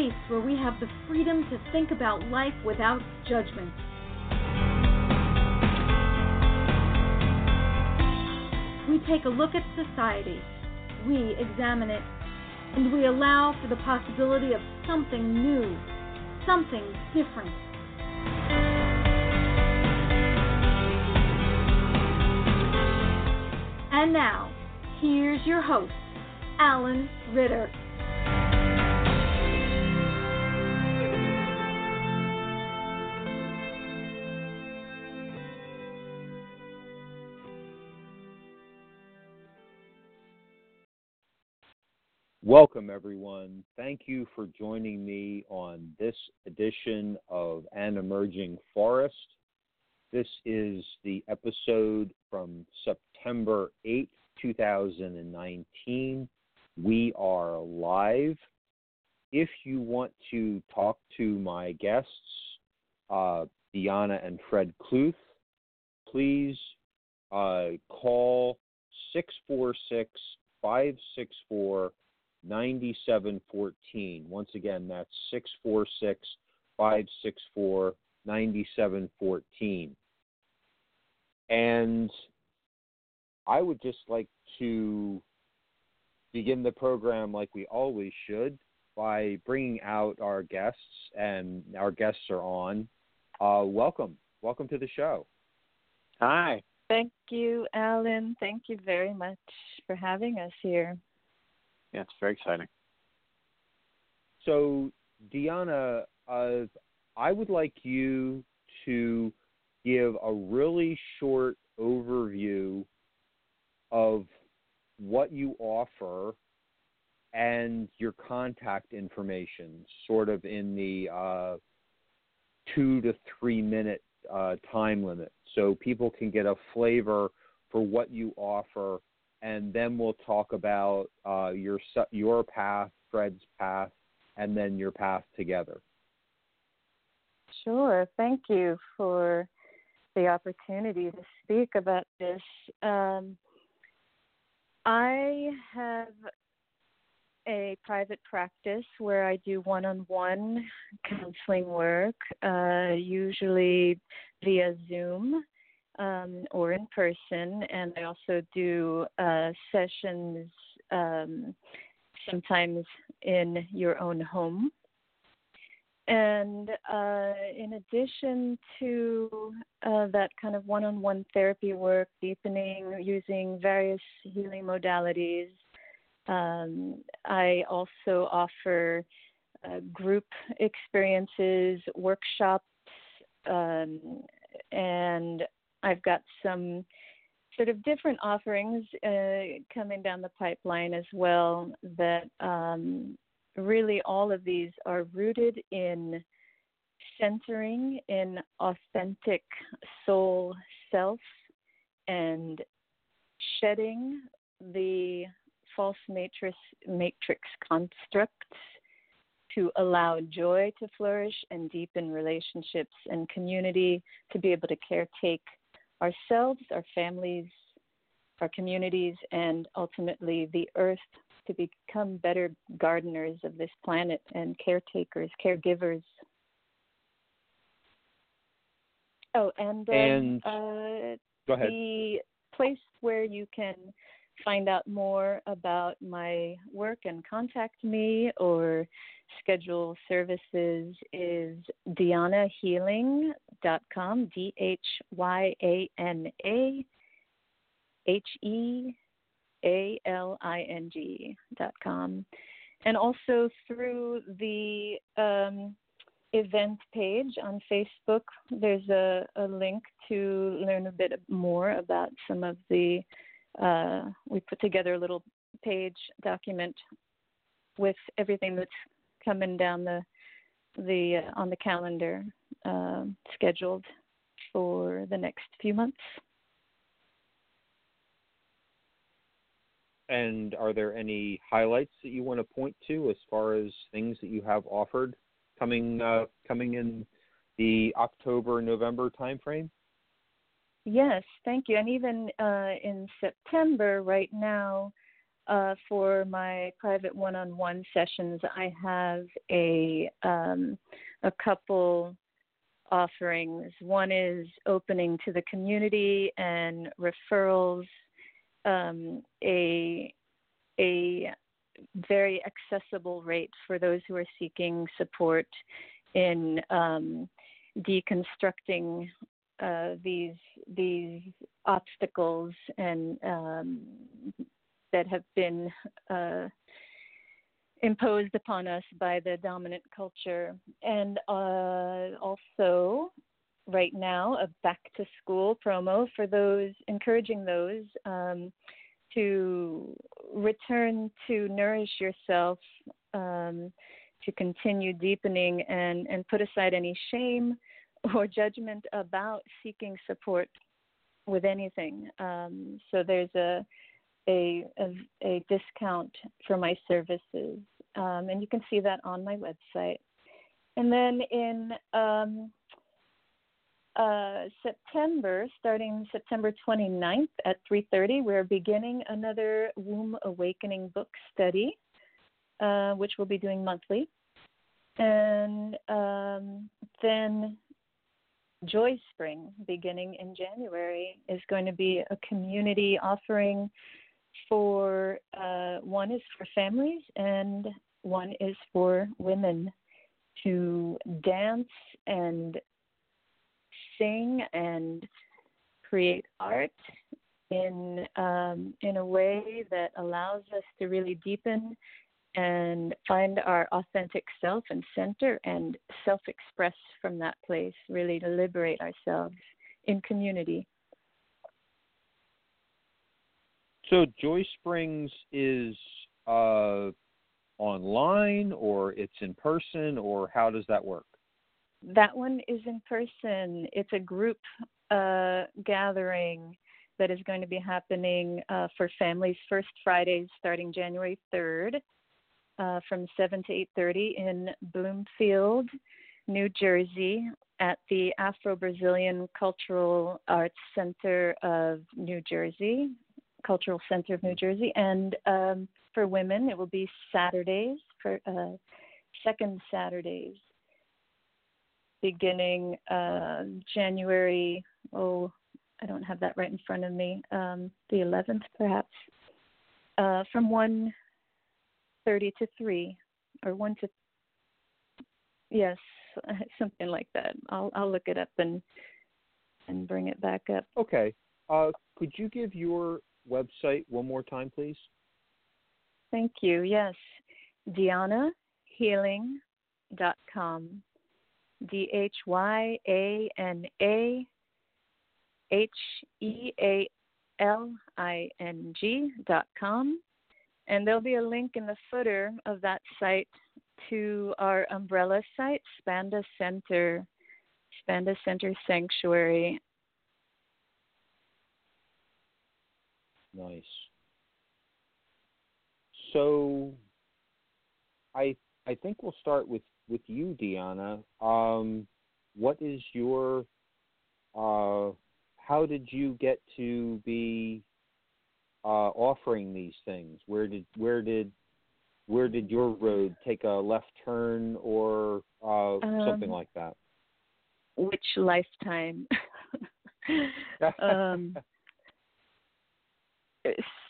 Place where we have the freedom to think about life without judgment. We take a look at society, we examine it, and we allow for the possibility of something new, something different. And now, here's your host, Alan Ritter. Welcome, everyone. Thank you for joining me on this edition of An Emerging Forest. This is the episode from September 8th, 2019. We are live. If you want to talk to my guests, uh, Dhyana and Fred Kluth, please uh, call 646 564 9714. Once again, that's 646 564 9714. And I would just like to begin the program like we always should by bringing out our guests, and our guests are on. Uh, welcome. Welcome to the show. Hi. Thank you, Alan. Thank you very much for having us here. Yeah, it's very exciting. So, Dhyana, uh, I would like you to give a really short overview of what you offer and your contact information, sort of in the uh, two to three minute uh, time limit, so people can get a flavor for what you offer, and then we'll talk about uh, your your path, Fred's path, and then your path together. Sure. Thank you for the opportunity to speak about this. Um, I have a private practice where I do one on one counseling work, uh, usually via Zoom um, or in person. And I also do uh, sessions um, sometimes in your own home. And uh, in addition to uh, that kind of one on one therapy work, deepening using various healing modalities, um, I also offer uh, group experiences, workshops, um, and I've got some sort of different offerings uh, coming down the pipeline as well that um, really all of these are rooted in centering in authentic soul self and shedding the false matrix matrix constructs to allow joy to flourish and deepen relationships and community to be able to caretake ourselves, our families, our communities, and ultimately the earth to become better gardeners of this planet and caretakers, caregivers. Oh, and, and uh, go ahead. the place where you can find out more about my work and contact me or schedule services is dhyanahealing.com, D H Y A N A H E A L I N G.com. And also through the um, event page on Facebook, there's a, a link to learn a bit more about some of the. Uh, we put together a little page document with everything that's coming down the the uh, on the calendar uh, scheduled for the next few months. And are there any highlights that you want to point to as far as things that you have offered coming uh, coming in the October November timeframe? Yes, thank you. And even uh, in September, right now, uh, for my private one-on-one sessions, I have a um, a couple offerings. One is opening to the community and referrals. Um, a a very accessible rate for those who are seeking support in um, deconstructing uh, these these obstacles and um, that have been uh, imposed upon us by the dominant culture, and uh, also right now a back to school promo for those encouraging those um, to return to nourish yourself, um, to continue deepening and, and put aside any shame or judgment about seeking support with anything. Um, so there's a, a, a, a, discount for my services, um, and you can see that on my website. And then in um, uh, September, starting September 29th at 3:30, we're beginning another Womb Awakening book study, uh, which we'll be doing monthly, and um, then Joy Spring, beginning in January, is going to be a community offering for uh, one is for families and one is for women to dance and sing and create art in um, in a way that allows us to really deepen and find our authentic self and center and self express from that place, really to liberate ourselves in community. So Joy Springs is uh, online or it's in person or how does that work? That one is in person. It's a group uh, gathering that is going to be happening uh, for families first Fridays starting January 3rd uh, from 7 to 8.30 in Bloomfield, New Jersey at the Afro-Brazilian Cultural Arts Center of New Jersey, Cultural Center of New Jersey. And um, for women, it will be Saturdays, for uh, second Saturdays beginning uh, January. Oh, I don't have that right in front of me. Um, the 11th, perhaps, uh, from 1:30 to 3, or 1 to yes, something like that. I'll I'll look it up and and bring it back up. Okay. Uh, could you give your website one more time, please? Thank you. Yes, DhyanaHealing.com. D H Y A N A H E A L I N G dot com. And there'll be a link in the footer of that site to our umbrella site, Spanda Center, Spanda Center Sanctuary. Nice. So I I think we'll start with with you, Dhyana. Um, what is your uh, how did you get to be uh, offering these things? Where did where did where did your road take a left turn or uh, um, something like that? Which lifetime? um,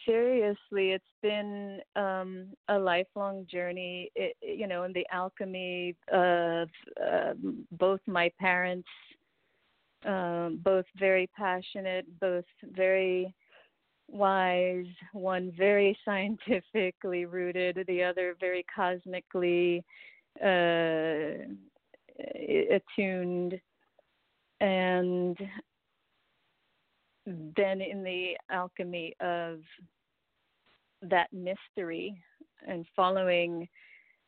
seriously, it's been um, a lifelong journey. It, you know, in the alchemy of uh, both my parents, um, both very passionate, both very wise, one very scientifically rooted, the other very cosmically uh, attuned. And then in the alchemy of that mystery and following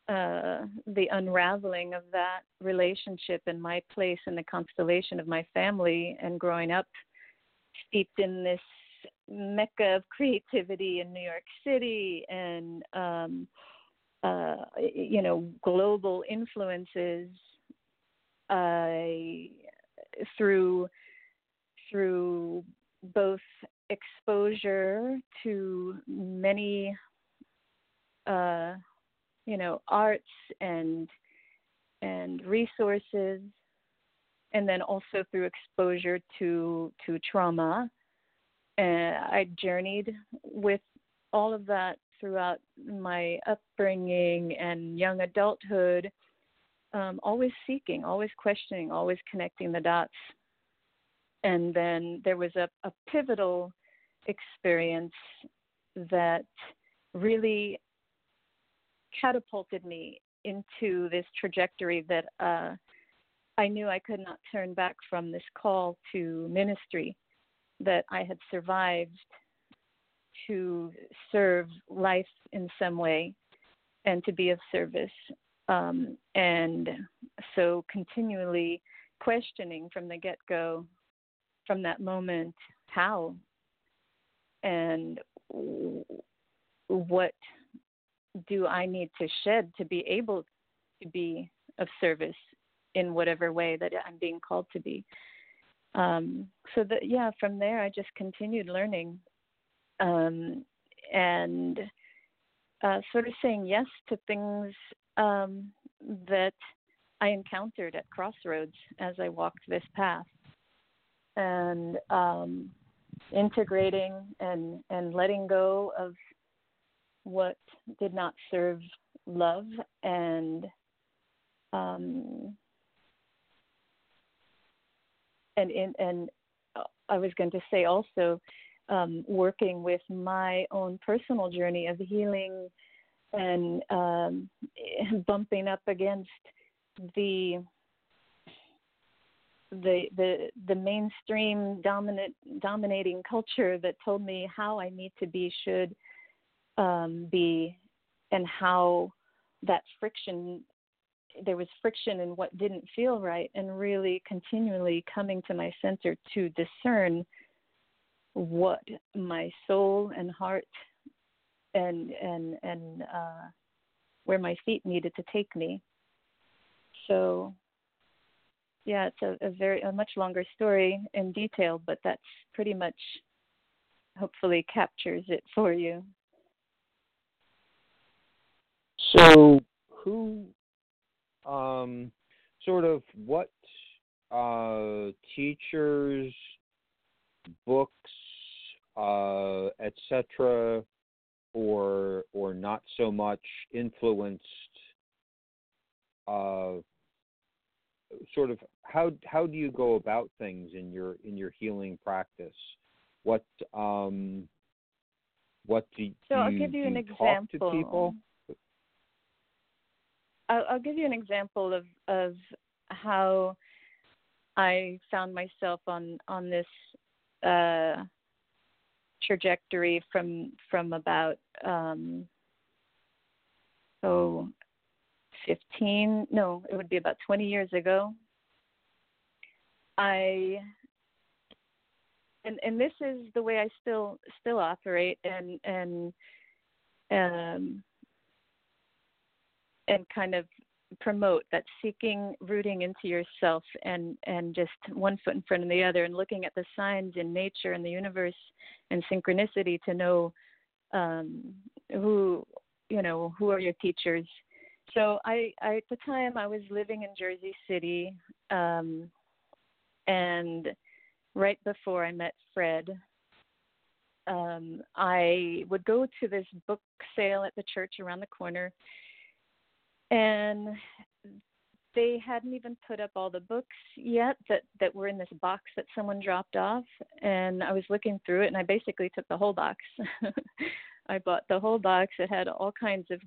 uh, the unraveling of that relationship and my place in the constellation of my family and growing up steeped in this mecca of creativity in New York City and um, uh, you know global influences uh, through through both exposure to many uh, you know arts and and resources and then also through exposure to to trauma i journeyed with all of that throughout my upbringing and young adulthood um, always seeking always questioning always connecting the dots. And then there was a, a pivotal experience that really catapulted me into this trajectory that uh, I knew I could not turn back from this call to ministry, that I had survived to serve life in some way and to be of service. Um, and so continually questioning from the get go from that moment how and what do I need to shed to be able to be of service in whatever way that I'm being called to be. Um, so that yeah, from there I just continued learning um, and uh, sort of saying yes to things um, that I encountered at crossroads as I walked this path. And um, integrating and and letting go of what did not serve love and um, and in, and I was going to say also um, working with my own personal journey of healing and um, bumping up against the the the the mainstream dominant dominating culture that told me how I need to be should um, be and how that friction there was friction and what didn't feel right and really continually coming to my center to discern what my soul and heart and and and uh, where my feet needed to take me so yeah, it's a, a very a much longer story in detail, but that's pretty much hopefully captures it for you. So, who, um, sort of, what uh, teachers, books, uh, etc., or or not so much influenced uh, sort of how how do you go about things in your in your healing practice? What um what do, so do I'll you, give you an you example. talk to people? I'll, I'll give you an example of of how I found myself on on this uh, trajectory from from about um, oh 15, no, it would be about 20 years ago. I and and this is the way I still still operate and and um and kind of promote that seeking rooting into yourself and and just one foot in front of the other and looking at the signs in nature and the universe and synchronicity to know um who you know who are your teachers. So I, I at the time I was living in Jersey City, um, and right before I met Fred, um, I would go to this book sale at the church around the corner, and they hadn't even put up all the books yet that that were in this box that someone dropped off. And i was looking through it and i basically took the whole box. I bought the whole box. It had all kinds of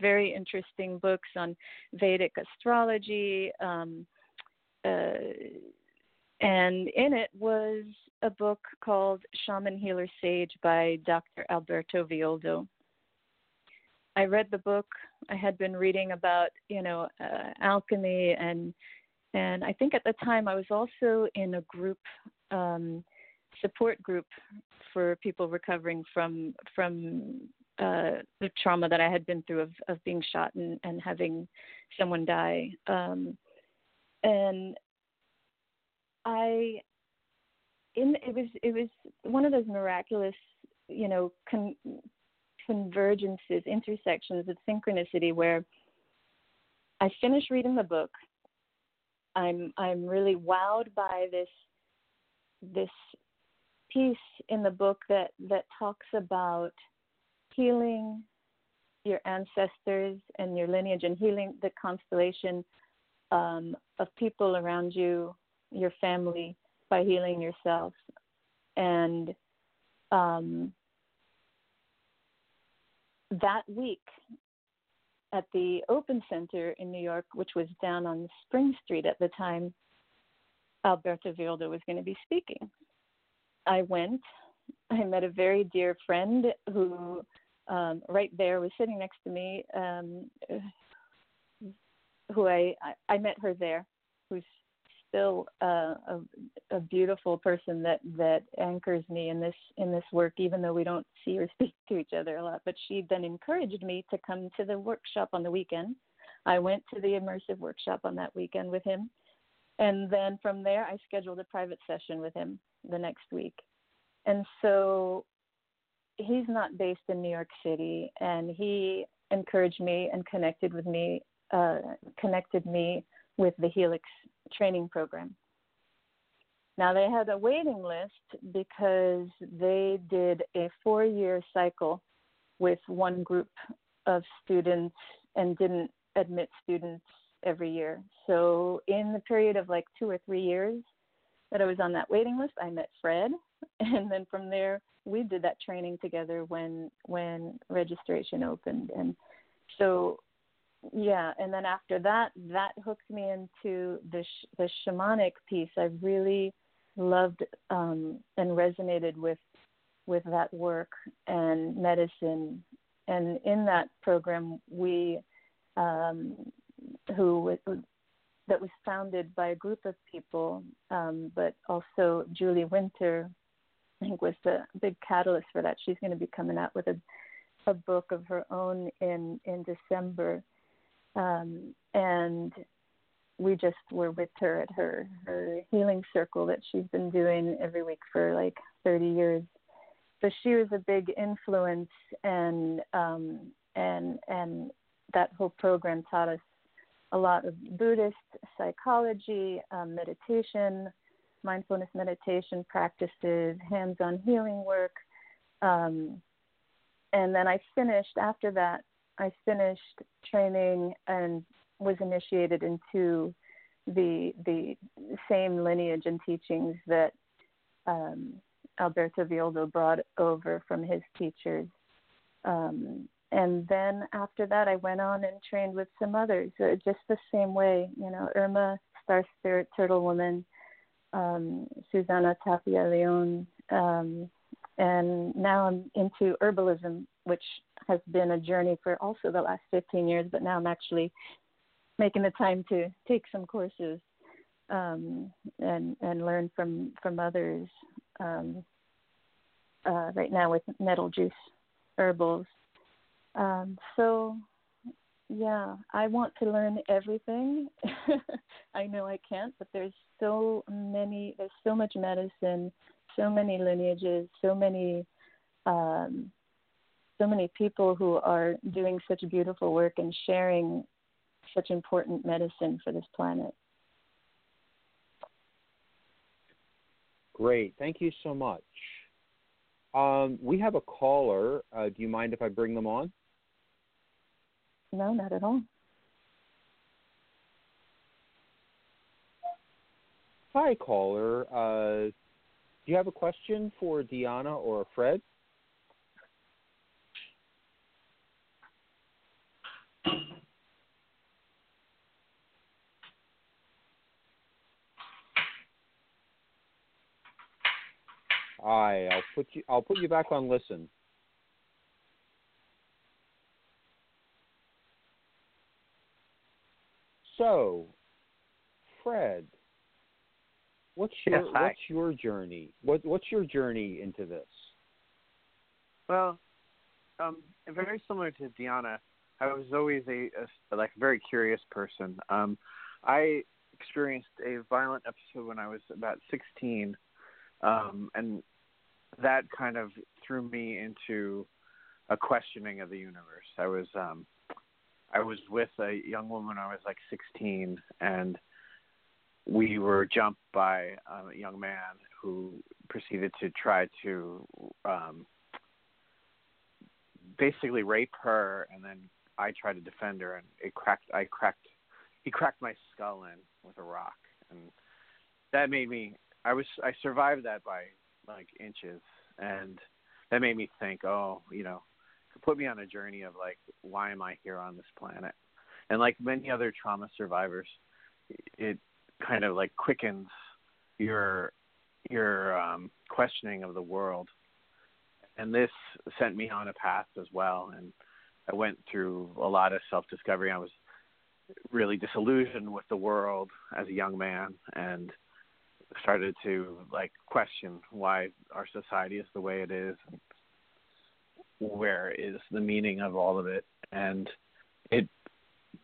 very interesting books on vedic astrology um uh and in it was a book called shaman healer sage by dr alberto villoldo I read the book. I had been reading about you know uh, alchemy and and I think at the time I was also in a group um, support group for people recovering from from uh, the trauma that I had been through of of being shot and and having someone die. Um, and I in it was it was one of those miraculous you know con- convergences, intersections of synchronicity where I finish reading the book. I'm I'm really wowed by this this piece in the book that that talks about healing your ancestors and your lineage and healing the constellation um, of people around you, your family, by healing yourself. And um, that week at the Open Center in New York, which was down on Spring Street at the time, Alberto Villoldo was going to be speaking. I went. I met a very dear friend who, um, right there, was sitting next to me. Um, who I, I I met her there, still uh, a, a beautiful person that that anchors me in this in this work, even though we don't see or speak to each other a lot. But she then encouraged me to come to the workshop on the weekend. I went to the immersive workshop on that weekend with him, and then from there I scheduled a private session with him the next week. And so he's not based in New York City, and he encouraged me and connected with me, uh, connected me with the Helix training program. Now they had a waiting list because they did a four year cycle with one group of students and didn't admit students every year. So in the period of like two or three years that I was on that waiting list, I met Fred and then from there we did that training together when when registration opened and so yeah and then after that that hooked me into the sh- the shamanic piece. I really loved um and resonated with with that work and medicine. And in that program we um who that was founded by a group of people um but also julie winter i think was the big catalyst for that. She's going to be coming out with a a book of her own in in december um, and we just were with her at her her healing circle that she's been doing every week for like 30 years. So she was a big influence, and um, and and that whole program taught us a lot of Buddhist psychology, um, meditation, mindfulness meditation practices, hands-on healing work. Um, and then I finished after that I finished training and was initiated into the the same lineage and teachings that um, Alberto Villoldo brought over from his teachers. Um, and then after that, I went on and trained with some others, uh, just the same way. You know, Irma, Star Spirit, Turtle Woman, um, Susana Tapia Leon, um, and now I'm into herbalism, which has been a journey for also the last 15 years. But now I'm actually making the time to take some courses um, and and learn from from others. Um, uh, right now with nettle juice herbals. Um, so yeah, I want to learn everything. I know I can't, but there's so many. There's so much medicine so many lineages, so many um, so many people who are doing such beautiful work and sharing such important medicine for this planet. Great. Thank you so much. Um, we have a caller. Uh, do you mind if I bring them on? No, not at all. Hi, caller. Uh, do you have a question for Dhyana or Fred? Aye, I'll put you. I'll put you back on listen. So, Fred, what's your Yes, what's your journey? What what's your journey into this? Well, um, very similar to Dhyana, I was always a, a like very curious person. Um, I experienced a violent episode when I was about 16, um, and that kind of threw me into a questioning of the universe. I was um, I was with a young woman I was like 16, and we were jumped by um, a young man who proceeded to try to um, basically rape her, and then I tried to defend her, and it cracked. I cracked. He cracked my skull in with a rock, and that made me. I was. I survived that by like inches, and that made me think. Oh, you know, put me on a journey of like, why am I here on this planet? And like many other trauma survivors, it kind of like quickens your your um, questioning of the world. And this sent me on a path as well. And I went through a lot of self discovery. I was really disillusioned with the world as a young man and started to like question why our society is the way it is where is the meaning of all of it. And it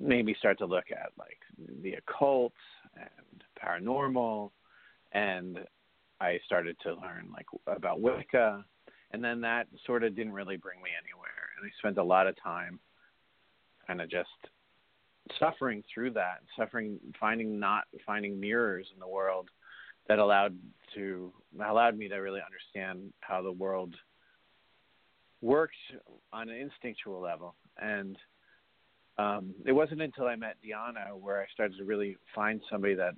made me start to look at like the occult and paranormal. And I started to learn like about Wicca. And then that sort of didn't really bring me anywhere and I spent a lot of time kind of just suffering through that suffering finding not finding mirrors in the world that allowed to allowed me to really understand how the world worked on an instinctual level and um, it wasn't until I met Dhyana where I started to really find somebody that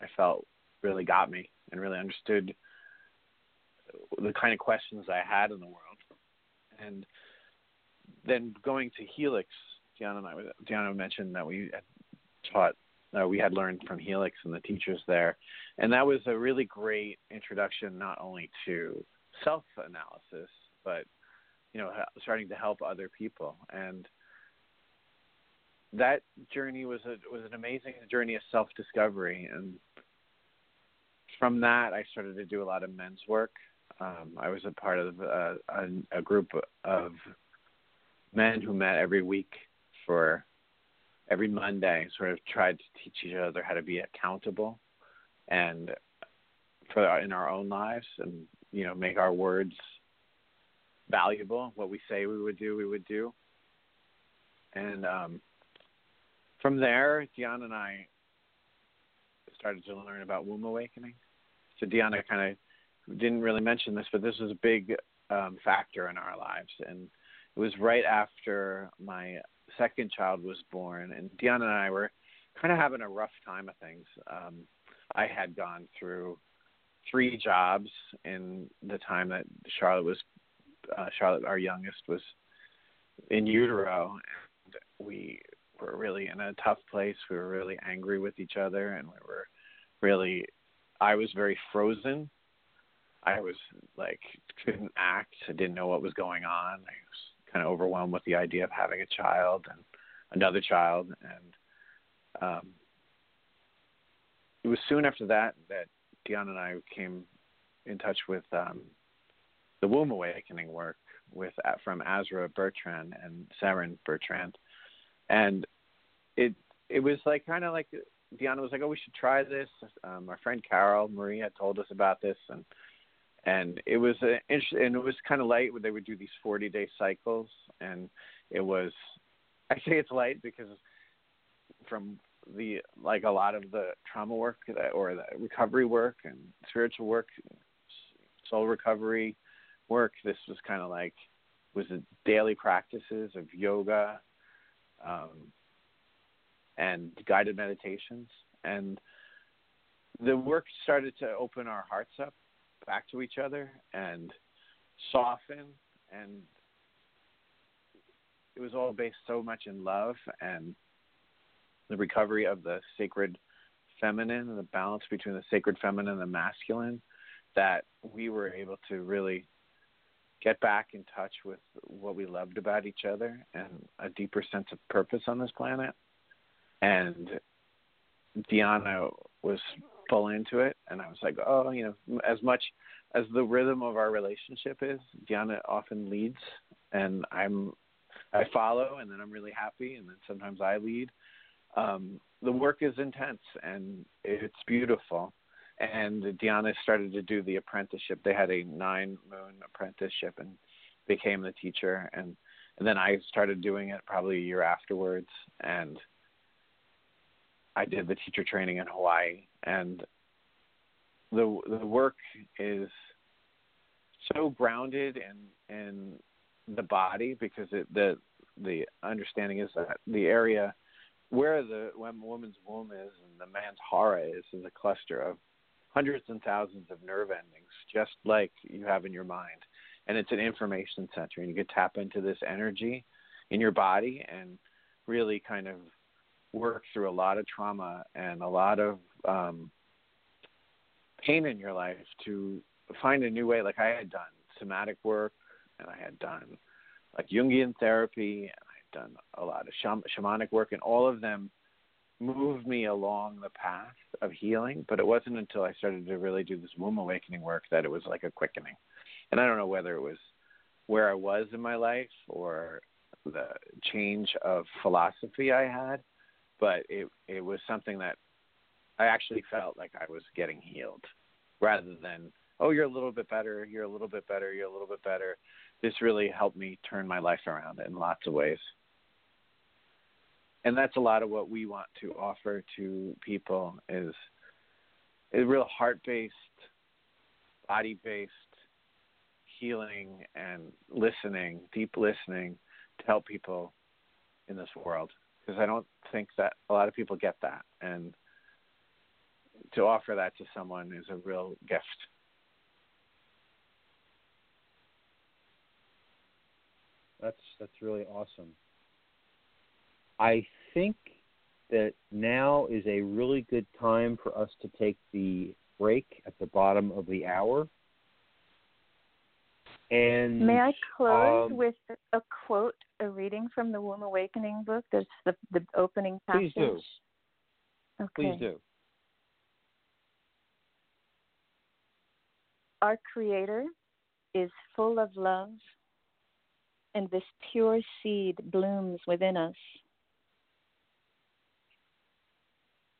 I felt really got me and really understood the kind of questions I had in the world. And then going to Helix, Dhyana and I, Dhyana mentioned that we had taught, uh, we had learned from Helix and the teachers there, and that was a really great introduction not only to self-analysis, but you know, starting to help other people. And that journey was a was an amazing journey of self discovery and from that I started to do a lot of men's work. Um, I was a part of uh, a, a group of men who met every week for every Monday, sort of tried to teach each other how to be accountable and for in our own lives and you know make our words valuable. What we say we would do, we would do. And um, from there, Dhyana and I started to learn about womb awakening. So Dhyana kind of didn't really mention this, but this was a big um, factor in our lives, and it was right after my second child was born, and Dhyana and I were kind of having a rough time of things. Um, I had gone through three jobs in the time that Charlotte was uh, Charlotte, our youngest, was in utero, and we were really in a tough place. We were really angry with each other, and we were really. I was very frozen. I was like couldn't act. I didn't know what was going on. I was kind of overwhelmed with the idea of having a child and another child, and um, it was soon after that that Dion and I came in touch with um, the womb awakening work with from Azra Bertrand and Seren Bertrand, and it it was like kind of like Dhyana was like, oh, we should try this. Um, our friend Carol Marie had told us about this, and and it was a, and it was kind of light. When they would do these forty day cycles, and it was I say it's light because from the like a lot of the trauma work or the recovery work and spiritual work, soul recovery, work, this was kind of like was it daily practices of yoga um, and guided meditations, and the work started to open our hearts up back to each other and soften and it was all based so much in love and the recovery of the sacred feminine and the balance between the sacred feminine and the masculine that we were able to really get back in touch with what we loved about each other and a deeper sense of purpose on this planet. And Dhyana was full into it, and I was like, oh, you know, as much as the rhythm of our relationship is, Dhyana often leads, and I'm I follow, and then I'm really happy, and then sometimes I lead. Um, the work is intense and it's beautiful. And Dhyana started to do the apprenticeship. They had a nine moon apprenticeship and became the teacher. And, and then I started doing it probably a year afterwards. And I did the teacher training in Hawaii. And the the work is so grounded in in the body because it, the the understanding is that the area where the when woman's womb is and the man's hara is is a cluster of hundreds and thousands of nerve endings, just like you have in your mind. And it's an information center, and you can tap into this energy in your body and really kind of work through a lot of trauma and a lot of um, pain in your life to find a new way. Like I had done somatic work, and I had done like Jungian therapy, and I had done a lot of sham- shamanic work, and all of them moved me along the path of healing. But it wasn't until I started to really do this womb awakening work that it was like a quickening. And I don't know whether it was where I was in my life or the change of philosophy I had, but it it was something that I actually felt like I was getting healed rather than oh you're a little bit better, you're a little bit better, you're a little bit better. This really helped me turn my life around in lots of ways. And that's a lot of what we want to offer to people is a real heart-based, body-based healing and listening, deep listening to help people in this world. Because I don't think that a lot of people get that. And to offer that to someone is a real gift. That's that's really awesome. I think that now is a really good time for us to take the break at the bottom of the hour. And may I close um, with a quote, a reading from the Womb Awakening book? There's the the opening passage. Please do. Okay. Please do. Our Creator is full of love and this pure seed blooms within us.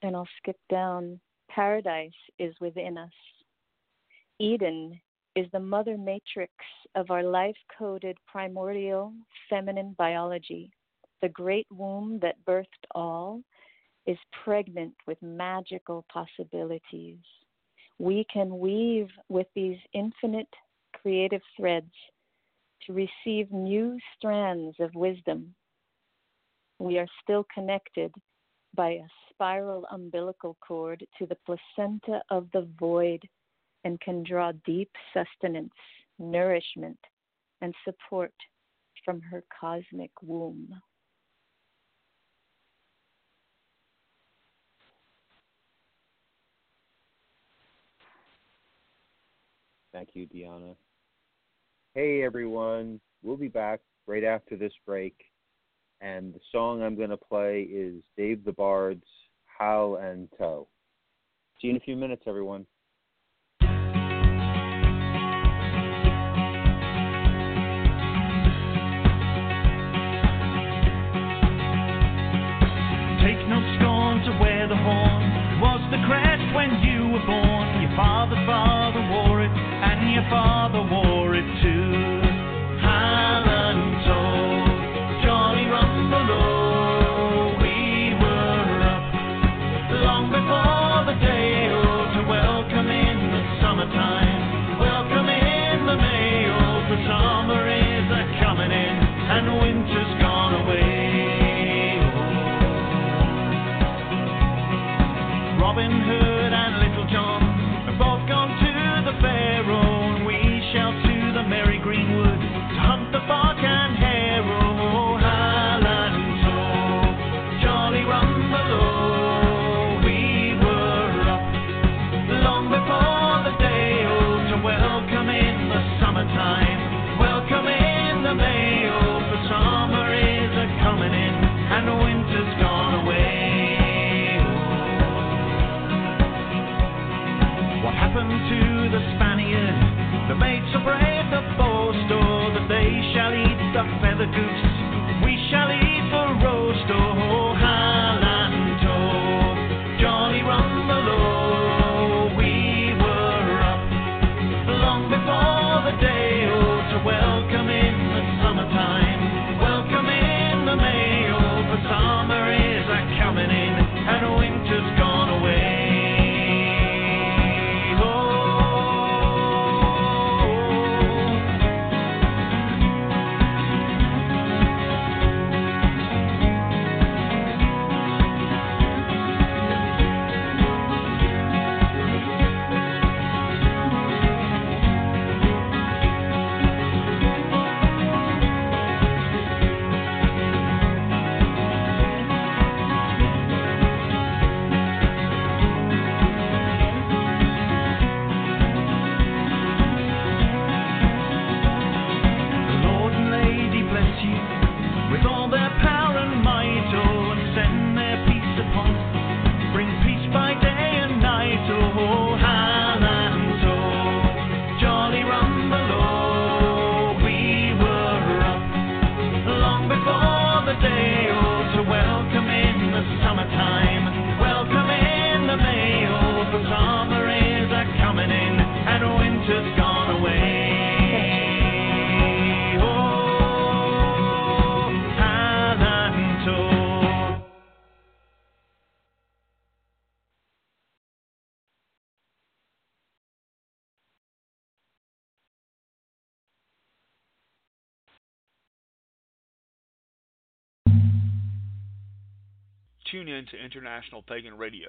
And I'll skip down. Paradise is within us. Eden is the mother matrix of our life coded primordial feminine biology. The great womb that birthed all is pregnant with magical possibilities. We can weave with these infinite creative threads to receive new strands of wisdom. We are still connected by a spiral umbilical cord to the placenta of the void and can draw deep sustenance, nourishment, and support from her cosmic womb. Thank you, Dhyana. Hey everyone, we'll be back right after this break. And the song I'm going to play is Dave the Bard's Howl and Toe. See you in a few minutes, everyone. Take no scorn to wear the horn. Was the crest when you were born? And Tune in to International Pagan Radio.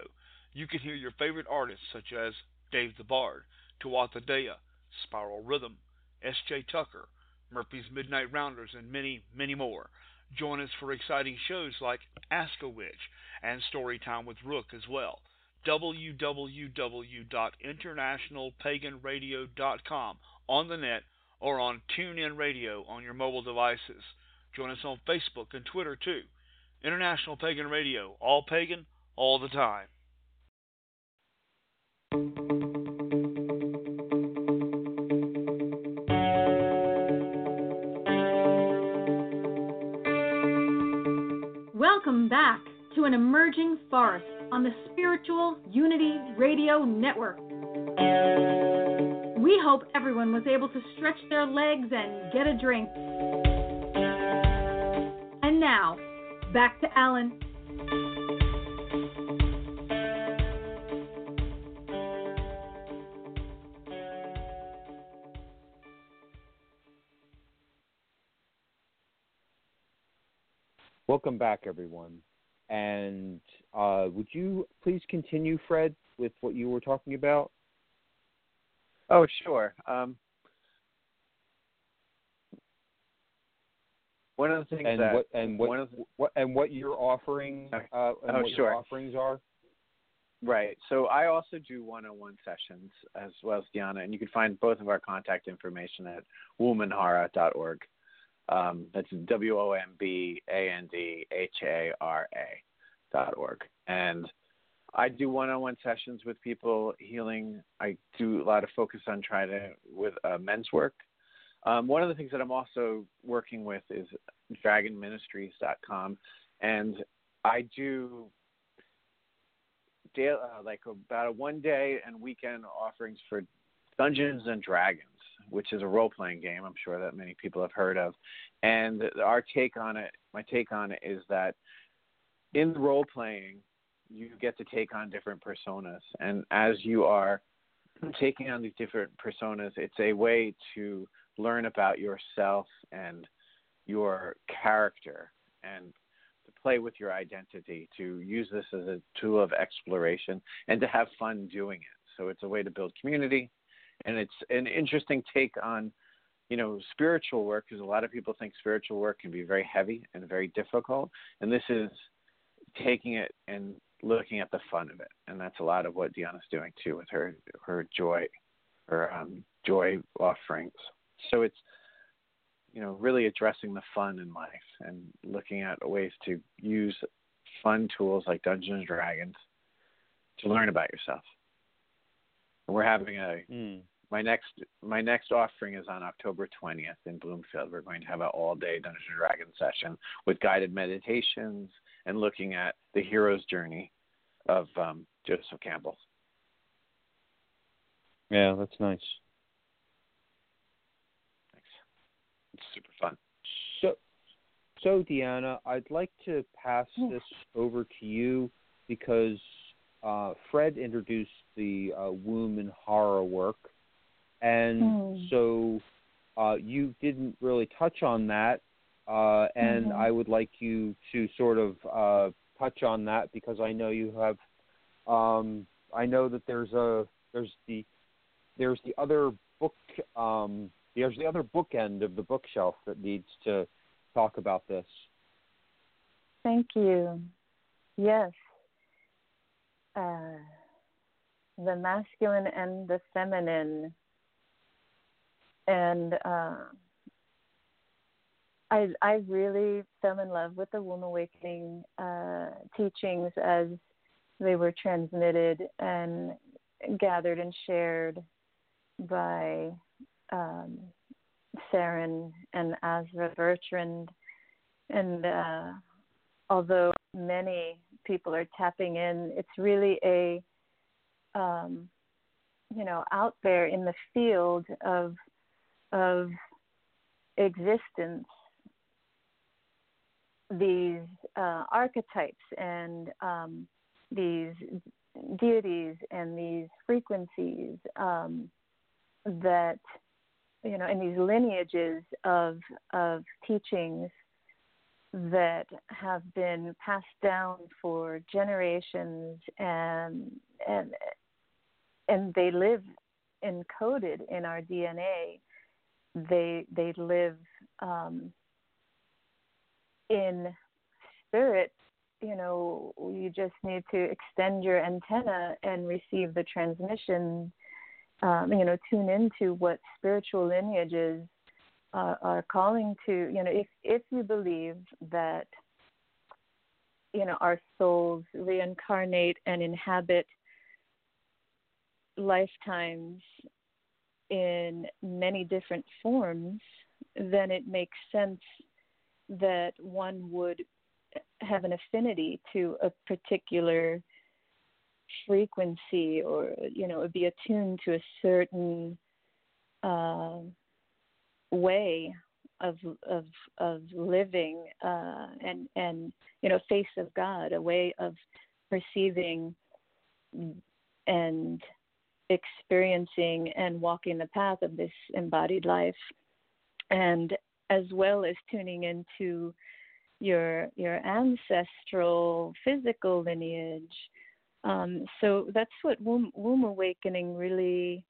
You can hear your favorite artists such as Dave the Bard, Tuatha Dea, Spiral Rhythm, S.J. Tucker, Murphy's Midnight Rounders, and many, many more. Join us for exciting shows like Ask a Witch and Storytime with Rook as well. www.internationalpaganradio.com on the net or on TuneIn Radio on your mobile devices. Join us on Facebook and Twitter too. International Pagan Radio, all pagan, all the time. Welcome back to an emerging forest on the Spiritual Unity Radio Network. We hope everyone was able to stretch their legs and get a drink. And now, back to Alan. Welcome back, everyone. And uh, would you please continue, Fred, with what you were talking about? Oh, sure. Um, one of the things And that what and what, one of the, what and what your offering uh, and Oh, what sure. your offerings are? Right. So I also do one-on-one sessions as well as Dhyana, and you can find both of our contact information at wombandhara.org. Um, that's W O M B A N D H A R A dot org. And I do one-on-one sessions with people healing. I do a lot of focus on trying to with uh, men's work. Um, one of the things that I'm also working with is dragonministries.com, and I do day, uh, like about a one day and weekend offerings for Dungeons and Dragons, which is a role playing game. I'm sure that many people have heard of. And our take on it, my take on it is that in role playing, you get to take on different personas, and as you are taking on these different personas, it's a way to learn about yourself and your character and to play with your identity, to use this as a tool of exploration, and to have fun doing it. So it's a way to build community, and it's an interesting take on, you know, spiritual work because a lot of people think spiritual work can be very heavy and very difficult, and this is taking it and looking at the fun of it, and that's a lot of what Dhyana's doing too with her her joy, her um, joy offerings. So it's you know really addressing the fun in life and looking at ways to use fun tools like Dungeons and Dragons to learn about yourself. And we're having a Mm. my next my next offering is on October 20th in Bloomfield. We're going to have an all day Dungeons and Dragons session with guided meditations and looking at the hero's journey of um, Joseph Campbell. Yeah, that's nice. Thanks. It's super fun. So, so Dhyana, I'd like to pass this over to you because uh, Fred introduced the uh, womb and hara work, and Hmm. so uh, you didn't really touch on that, uh, and Mhm. I would like you to sort of uh, touch on that because I know you have. Um, I know that there's a there's the there's the other book um, there's the other bookend of the bookshelf that needs to talk about this. Thank you. Yes. Uh, the masculine and the feminine. And uh, I I really fell in love with the womb awakening uh, teachings as they were transmitted and gathered and shared by um, Seren and Azra Bertrand. And uh, although many people are tapping in, it's really a um, you know out there in the field of of existence these uh, archetypes and um, these deities and these frequencies um, that you know and these lineages of of teachings that have been passed down for generations and and and they live encoded in our DNA. They they live um, in spirit. You know, you just need to extend your antenna and receive the transmission. Um, you know, tune into what spiritual lineages uh, are calling to. You know, if if you believe that you know our souls reincarnate and inhabit lifetimes in many different forms, then it makes sense that one would have an affinity to a particular frequency or you know be attuned to a certain uh, way of of of living uh, and and you know face of God, a way of perceiving and experiencing and walking the path of this embodied life and as well as tuning into your your ancestral physical lineage um, so that's what womb, womb awakening really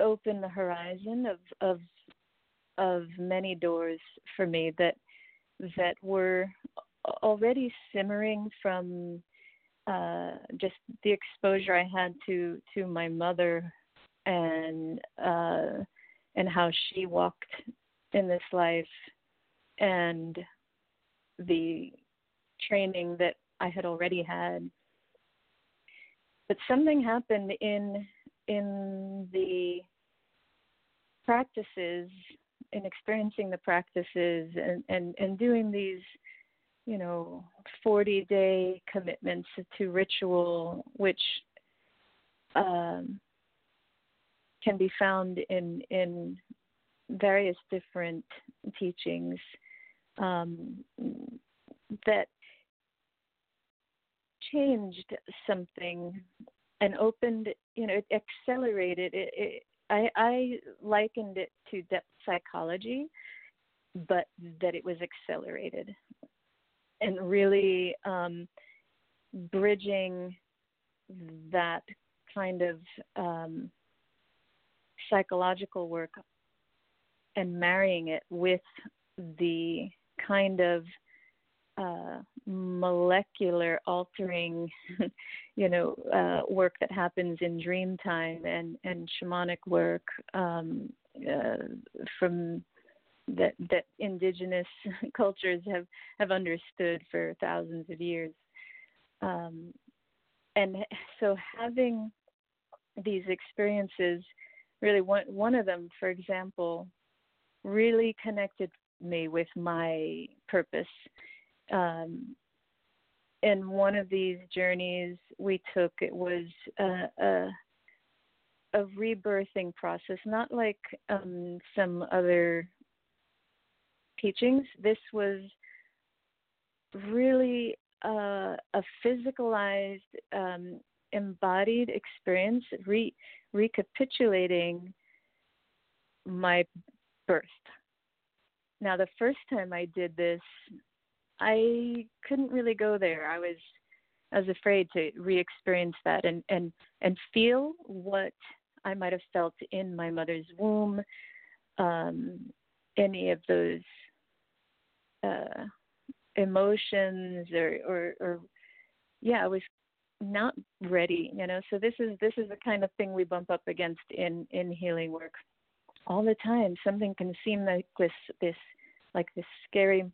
opened the horizon of of of many doors for me that that were already simmering from uh, just the exposure I had to to my mother and uh, and how she walked in this life and the training that I had already had. But something happened in in the practices in experiencing the practices and, and, and doing these you know 40 day commitments to ritual which um, can be found in in various different teachings um, that changed something and opened you know it accelerated it, it I, I likened it to depth psychology but that it was accelerated. And really um, bridging that kind of um, psychological work and marrying it with the kind of uh, molecular altering, you know, uh, work that happens in dream time and and shamanic work um, uh, from that that indigenous cultures have have understood for thousands of years. Um, and so having these experiences, really one one of them, for example, really connected me with my purpose. Um, in one of these journeys we took, it was a, a, a rebirthing process, not like um, some other teachings. This was really a physicalized, um, embodied experience, re- recapitulating my birth. Now, the first time I did this, I couldn't really go there. I was I was afraid to re-experience that and and and feel what I might have felt in my mother's womb, um, any of those uh, emotions or, or or yeah, I was not ready, you know. So this is this is the kind of thing we bump up against in in healing work all the time. Something can seem like this this like this scary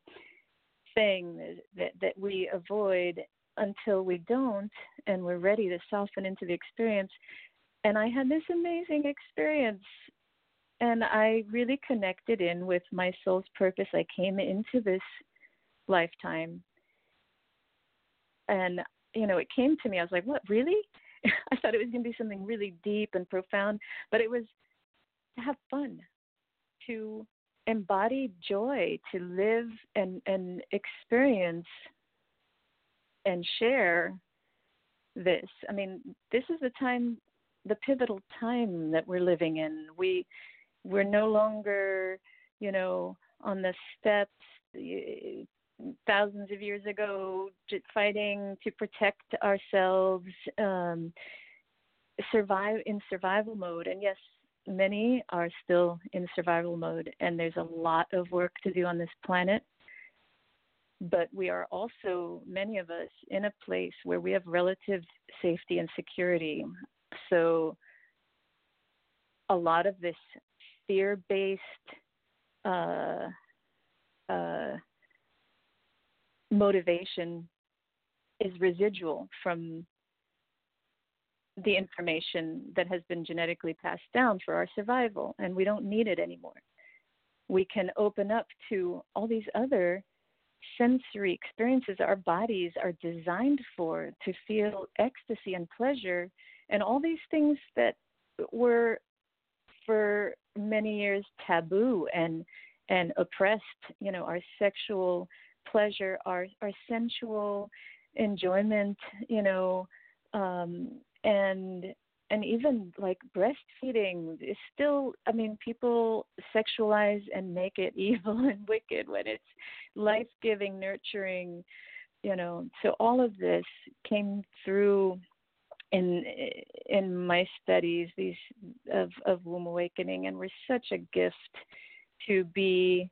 thing that that we avoid until we don't and we're ready to soften into the experience. And I had this amazing experience and I really connected in with my soul's purpose. I came into this lifetime and you know, it came to me. I was like, "What, really?" I thought it was going to be something really deep and profound, but it was to have fun, to embody joy, to live and and experience and share this. I mean, this is the time the pivotal time that we're living in. We we're no longer, you know, on the steppes thousands of years ago fighting to protect ourselves um, survive in survival mode and yes many are still in survival mode and there's a lot of work to do on this planet. But we are also many of us in a place where we have relative safety and security. So a lot of this fear based uh, uh, motivation is residual from the information that has been genetically passed down for our survival, and we don't need it anymore. We can open up to all these other sensory experiences our bodies are designed for to feel ecstasy and pleasure, and all these things that were for many years taboo and and oppressed. You know, our sexual pleasure, our our sensual enjoyment, you know, um, and and even like breastfeeding is still i mean people sexualize and make it evil and wicked when it's life giving nurturing you know. So all of this came through in in my studies these of of womb awakening and we're such a gift to be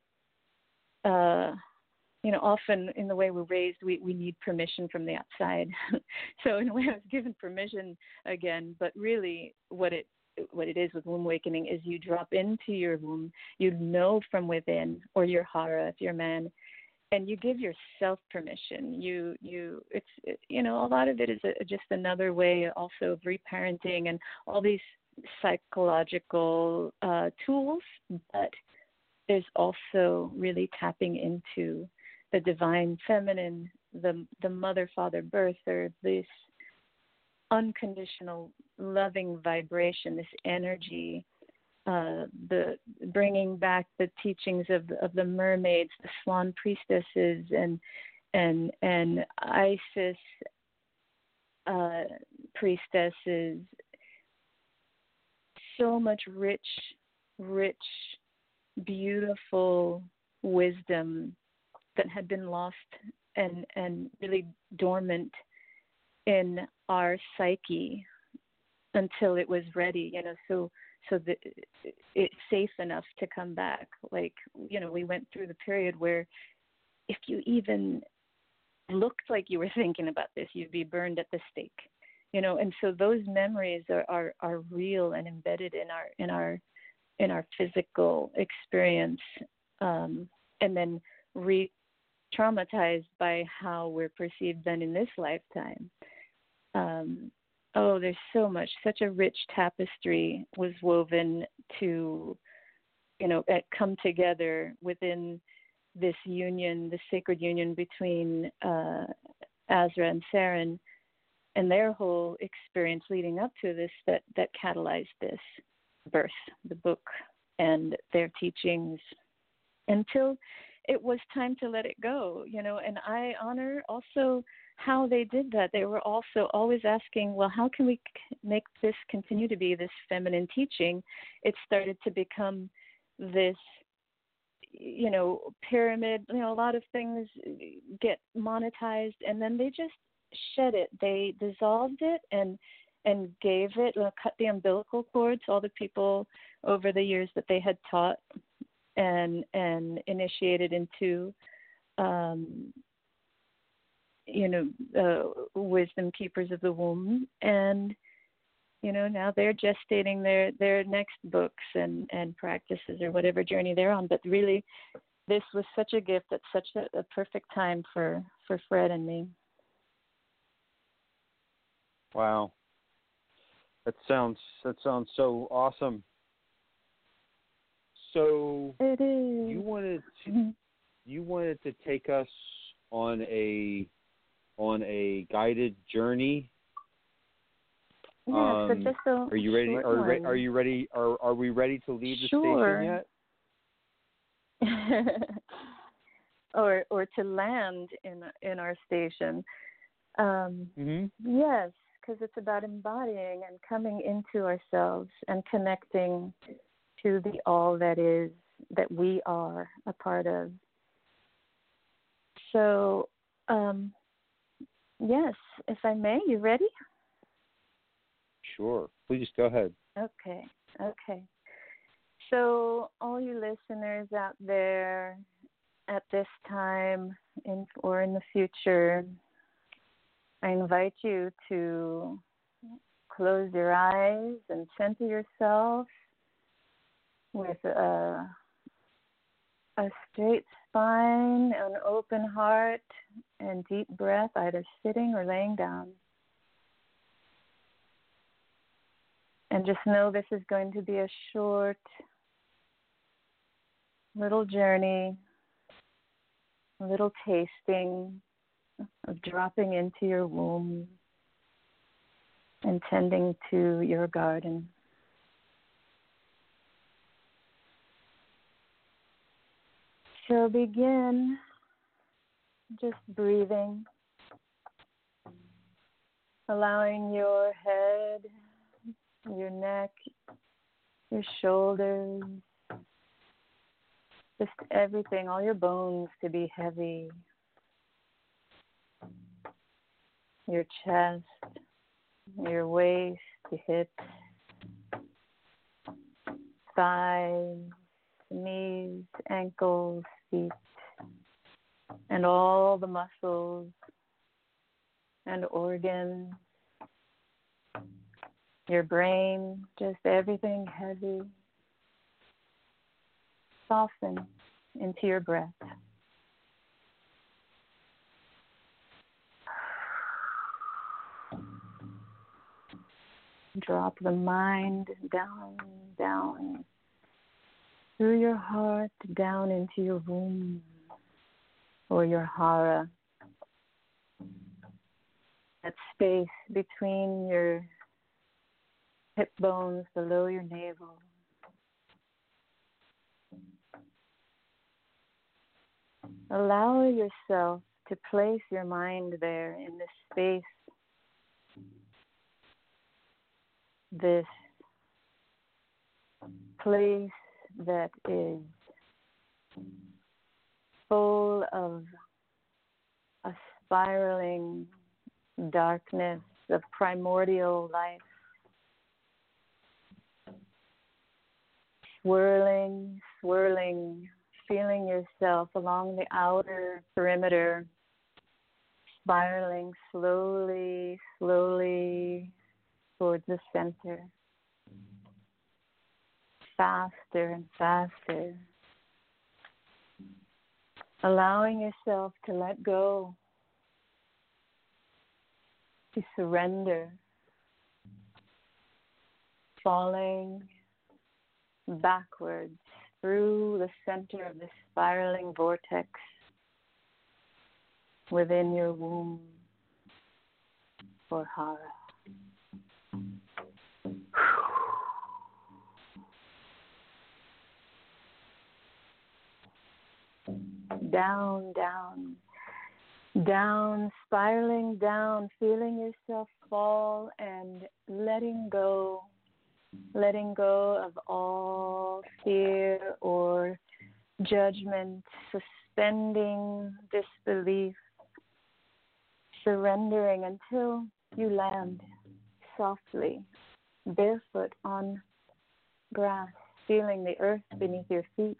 uh you know, often in the way we're raised, we, we need permission from the outside. so in a way, I was given permission again, but really, what it what it is with womb awakening is you drop into your womb, you know from within, or your hara if you're a man, and you give yourself permission. You you it's you know a lot of it is a, just another way also of reparenting and all these psychological uh, tools, but there's also really tapping into the divine feminine, the the mother father birther, this unconditional loving vibration, this energy, uh, the bringing back the teachings of of the mermaids, the swan priestesses, and and and Isis uh, priestesses. So much rich, rich, beautiful wisdom that had been lost and and really dormant in our psyche until it was ready you know so so that it's safe enough to come back. Like you know we went through the period where if you even looked like you were thinking about this you'd be burned at the stake you know? And so those memories are are, are real and embedded in our in our in our physical experience um, and then re traumatized by how we're perceived then in this lifetime. Um, oh there's so much. Such a rich tapestry was woven to you know come together within this union the sacred union between uh, Azra and Seren and their whole experience leading up to this that that catalyzed this birth the book and their teachings. Until it was time to let it go you know and i honor also how they did that. They were also always asking well how can we make this continue to be this feminine teaching? It started to become this you know pyramid you know a lot of things get monetized and then they just shed it. They dissolved it and and gave it, uh, cut the umbilical cord to all the people over the years that they had taught and and initiated into, um, you know, uh, wisdom keepers of the womb, and you know now they're gestating their their next books and and practices or whatever journey they're on. But really, this was such a gift at such a, a perfect time for for Fred and me. Wow. That sounds that sounds so awesome. So it is. You wanted to mm-hmm. you wanted to take us on a on a guided journey. Yeah, um, so just a are you ready? Are, re- are you ready? Are are we ready to leave the sure. station yet? or or to land in in our station. Um, mm-hmm. Yes, because it's about embodying and coming into ourselves and connecting to the all that is that we are a part of. So, um, yes, if I may, you ready? Sure. Please go ahead. Okay. Okay. So, all you listeners out there at this time in, or in the future, I invite you to close your eyes and center yourself with a, a straight spine, an open heart, and deep breath, either sitting or laying down. And just know this is going to be a short little journey, a little tasting of dropping into your womb and tending to your garden. So begin. Just breathing, allowing your head, your neck, your shoulders, just everything, all your bones to be heavy. Your chest, your waist, your hips, thighs, knees, ankles, feet, and all the muscles and organs, your brain, just everything heavy. Soften into your breath. Drop the mind down, down through your heart, down into your womb or your hara. That space between your hip bones below your navel. Allow yourself to place your mind there in this space this place that is full of a spiraling darkness of primordial life. Swirling, swirling, feeling yourself along the outer perimeter, spiraling slowly, slowly towards the center. Faster and faster. Allowing yourself to let go, to surrender, falling backwards through the center of the spiraling vortex within your womb for Hara. Down, down, down, spiraling down, feeling yourself fall and letting go, letting go of all fear or judgment, suspending disbelief, surrendering until you land softly, barefoot on grass, feeling the earth beneath your feet.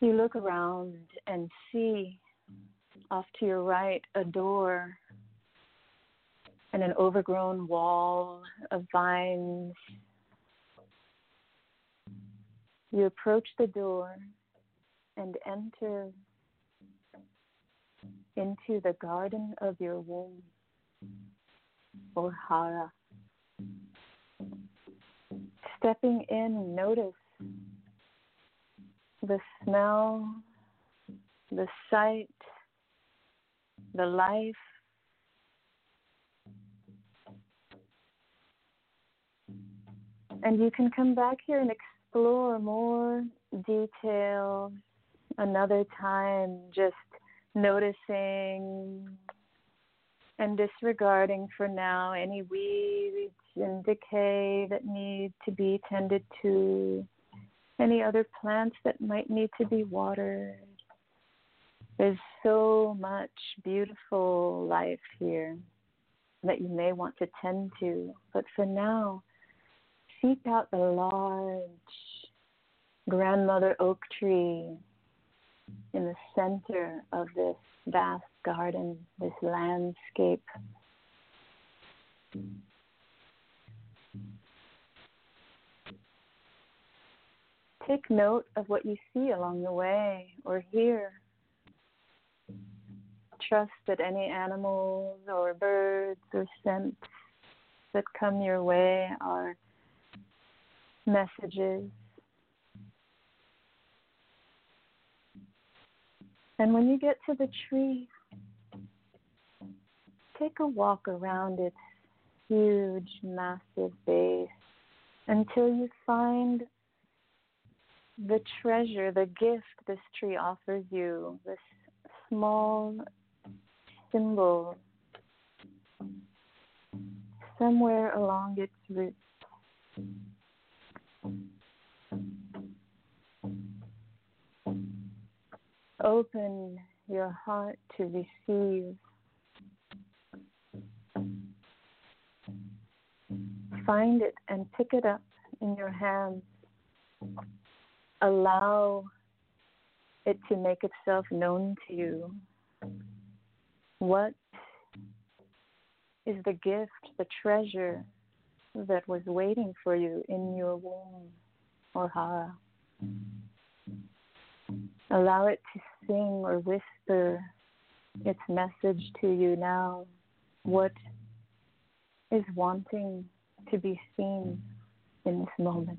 You look around and see off to your right a door and an overgrown wall of vines. You approach the door and enter into the garden of your womb, or Hara. Stepping in, notice the smell, the sight, the life. And you can come back here and explore more detail another time, just noticing and disregarding for now any weeds and decay that need to be tended to any other plants that might need to be watered. There's so much beautiful life here that you may want to tend to, but for now, seek out the large grandmother oak tree in the center of this vast garden, this landscape. Take note of what you see along the way or hear. Trust that any animals or birds or scents that come your way are messages. And when you get to the tree, take a walk around its huge, massive base until you find the treasure, the gift this tree offers you, this small symbol somewhere along its roots. Open your heart to receive. Find it and pick it up in your hands allow it to make itself known to you. What is the gift, the treasure that was waiting for you in your womb or Hara? Allow it to sing or whisper its message to you now. What is wanting to be seen in this moment?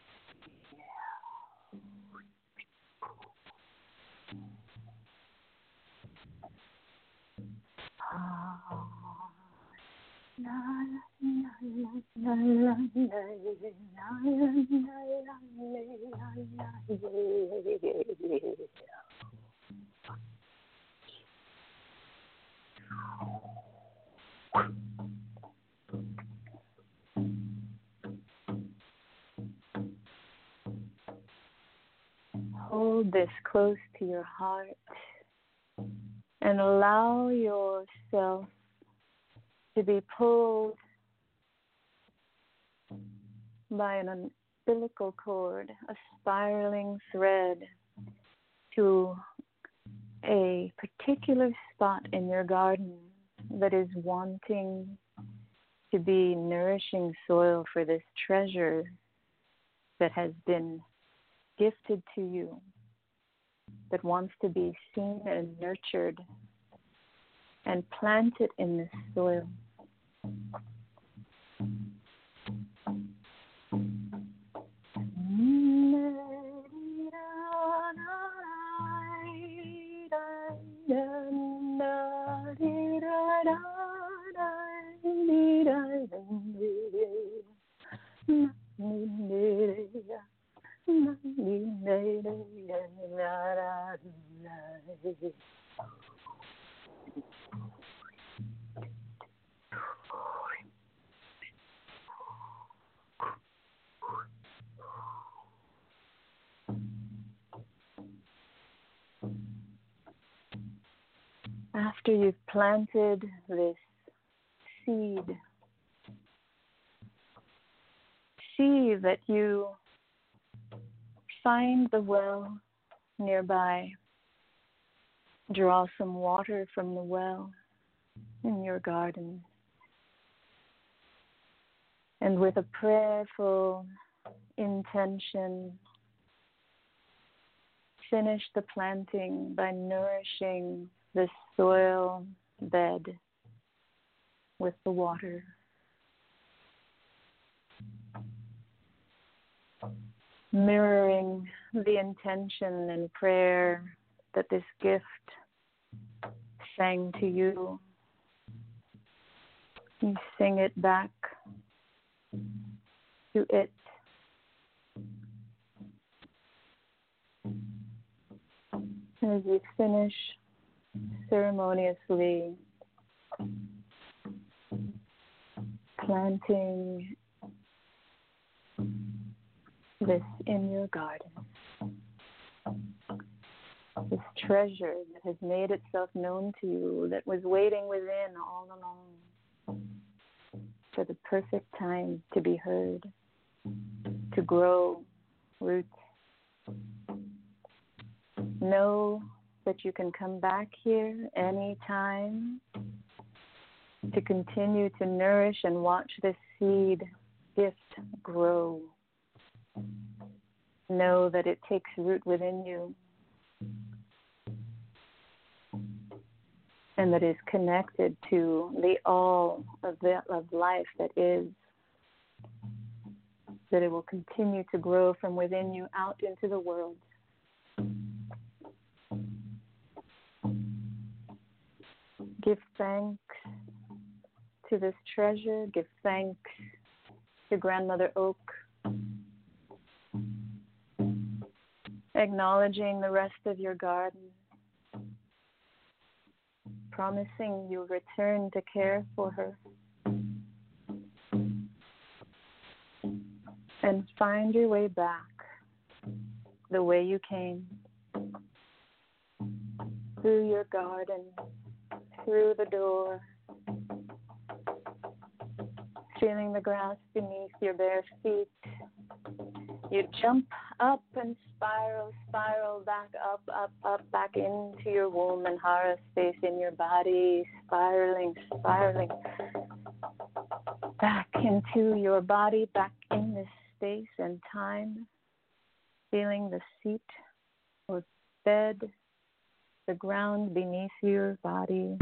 Hold this close to your heart and allow yourself to be pulled by an umbilical cord, a spiraling thread to a particular spot in your garden that is wanting to be nourishing soil for this treasure that has been gifted to you, that wants to be seen and nurtured and planted in this soil. Planted this seed, see that you find the well nearby. Draw some water from the well in your garden. And with a prayerful intention, finish the planting by nourishing the soil bed with the water. Mirroring the intention and prayer that this gift sang to you. You sing it back to it. As you finish ceremoniously planting this in your garden. This treasure that has made itself known to you, that was waiting within all along for the perfect time to be heard, to grow roots. Know that you can come back here anytime to continue to nourish and watch this seed gift grow. Know that it takes root within you and that is connected to the all of, the, of life that is. That it will continue to grow from within you out into the world. Give thanks to this treasure. Give thanks to Grandmother Oak. Acknowledging the rest of your garden. Promising you'll return to care for her. And find your way back the way you came through your garden through the door, feeling the grass beneath your bare feet. You jump up and spiral, spiral back up, up, up, back into your womb and Hara space in your body, spiraling, spiraling back into your body, back in this space and time, feeling the seat or bed the ground beneath your body.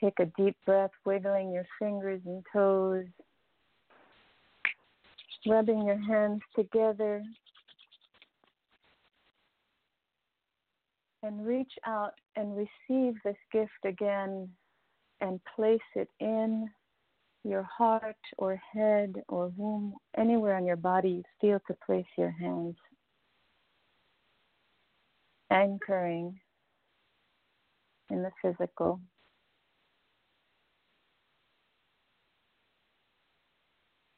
Take a deep breath, wiggling your fingers and toes, rubbing your hands together, and reach out and receive this gift again and place it in your heart or head or womb, anywhere on your body you feel to place your hands. Anchoring in the physical.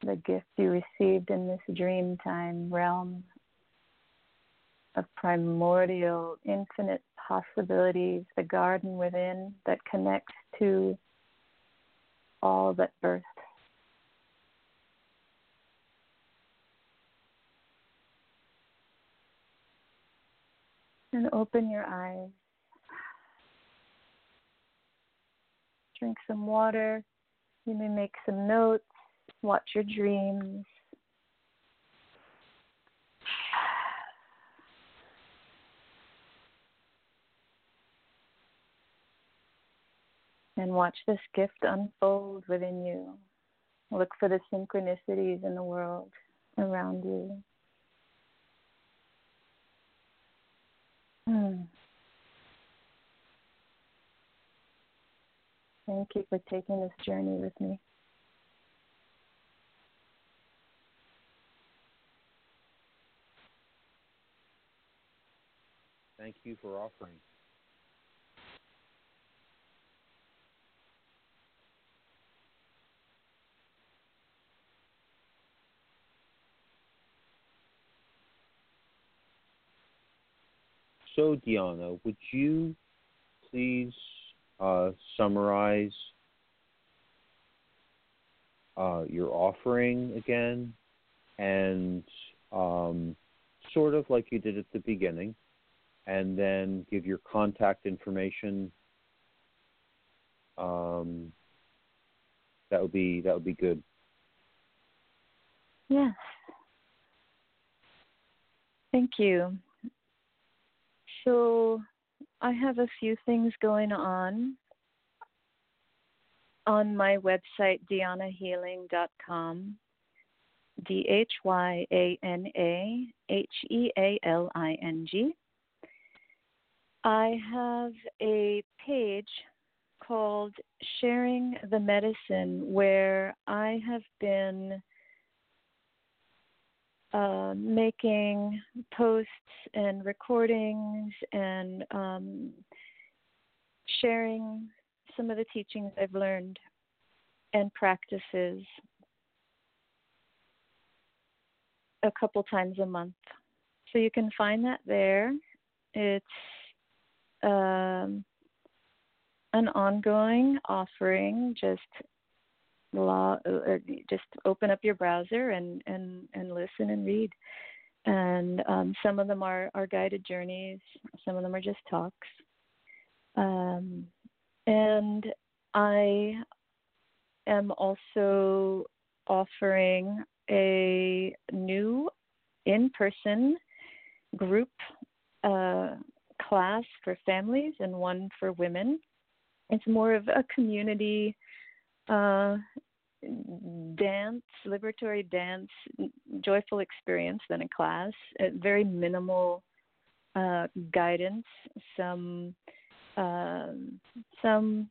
The gift you received in this dream time realm of primordial, infinite possibilities, the garden within that connects to all that birth. And open your eyes. Drink some water. You may make some notes. Watch your dreams. and watch this gift unfold within you. Look for the synchronicities in the world around you. Hmm. Thank you for taking this journey with me. Thank you for offering. So, Dhyana, would you please uh, summarize uh, your offering again and um, sort of like you did at the beginning, and then give your contact information? Um, that would be that would be good. Yes. Thank you. So I have a few things going on on my website, dhyanahealing.com. D H Y A N A H E A L I N G. I have a page called Sharing the Medicine where I have been uh, making posts and recordings and um, sharing some of the teachings I've learned and practices a couple times a month. So you can find that there. It's um, an ongoing offering, just law, uh, just open up your browser and, and, and listen and read. And um, some of them are, are guided journeys, some of them are just talks. Um, and I am also offering a new in person group uh, class for families and one for women. It's more of a community uh, dance, liberatory dance, joyful experience than a class. Very minimal uh, guidance, some uh, some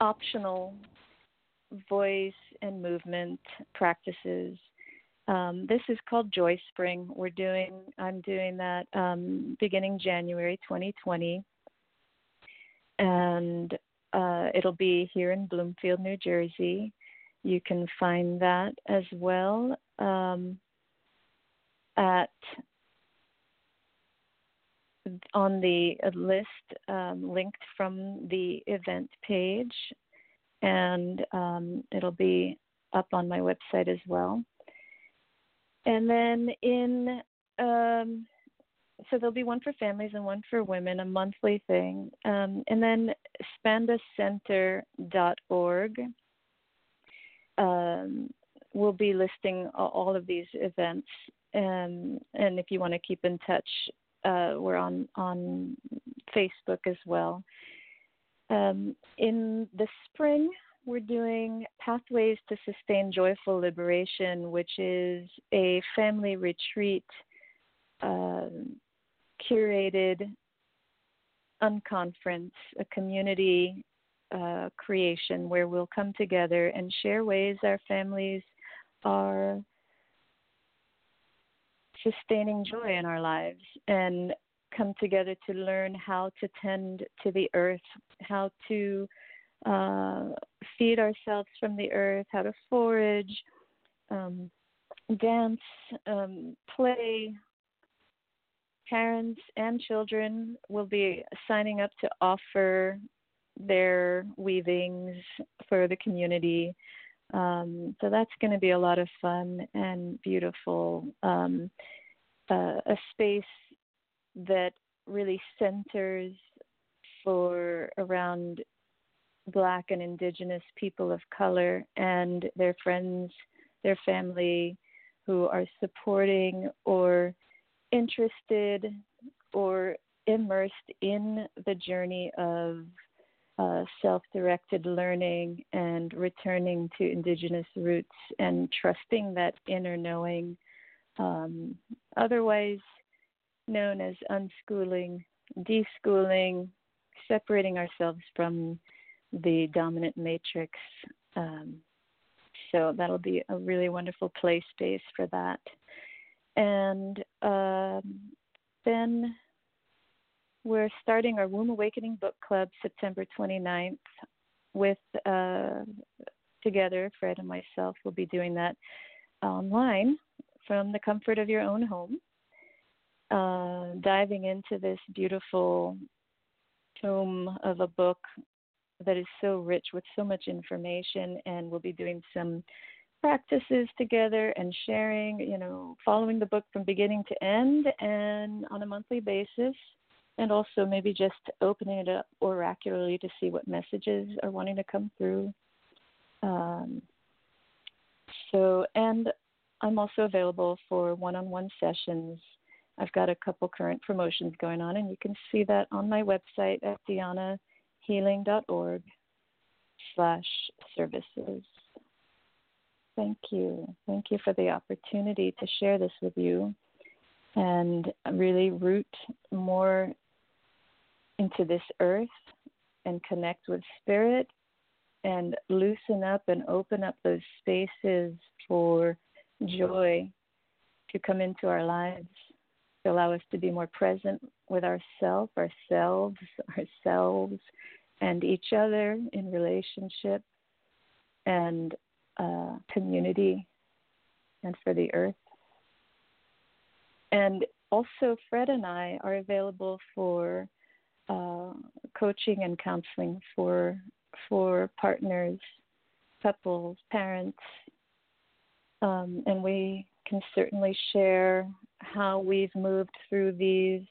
optional voice and movement practices. Um, this is called Joy Spring. We're doing. I'm doing that um, beginning January 2020, and uh, it'll be here in Bloomfield, New Jersey. You can find that as well um, at on the list um, linked from the event page, and um, it'll be up on my website as well. And then in um, so there'll be one for families and one for women, a monthly thing. Um, and then spandacenter.org um, will be listing all of these events. Um, and if you want to keep in touch, uh, we're on, on Facebook as well. Um, in the spring, we're doing Pathways to Sustain Joyful Liberation, which is a family retreat um, curated unconference, a community uh, creation where we'll come together and share ways our families are sustaining joy in our lives and come together to learn how to tend to the earth, how to uh, feed ourselves from the earth, how to forage, um, dance, um, play. Parents and children will be signing up to offer their weavings for the community. Um, so that's going to be a lot of fun and beautiful. Um, uh, a space that really centers for around Black and Indigenous people of color and their friends, their family who are supporting or interested or immersed in the journey of uh, self directed learning and returning to Indigenous roots and trusting that inner knowing, um, otherwise known as unschooling, deschooling, separating ourselves from the dominant matrix. Um, so that'll be a really wonderful play space for that. And um, then we're starting our Womb Awakening Book Club September 29th with uh, together, Fred and myself will be doing that online from the comfort of your own home, uh, diving into this beautiful tome of a book that is so rich with so much information, and we'll be doing some practices together and sharing, you know, following the book from beginning to end and on a monthly basis. And also maybe just opening it up oracularly to see what messages are wanting to come through. Um, so, and I'm also available for one on one sessions. I've got a couple current promotions going on, and you can see that on my website at dhyanahealing.org slash services. Thank you. Thank you for the opportunity to share this with you and really root more into this earth and connect with spirit and loosen up and open up those spaces for joy to come into our lives, to allow us to be more present with ourselves, ourselves, ourselves, and each other in relationship and uh, community and for the earth. And also, Fred and I are available for uh, coaching and counseling for for partners, couples, parents, um, and we can certainly share how we've moved through these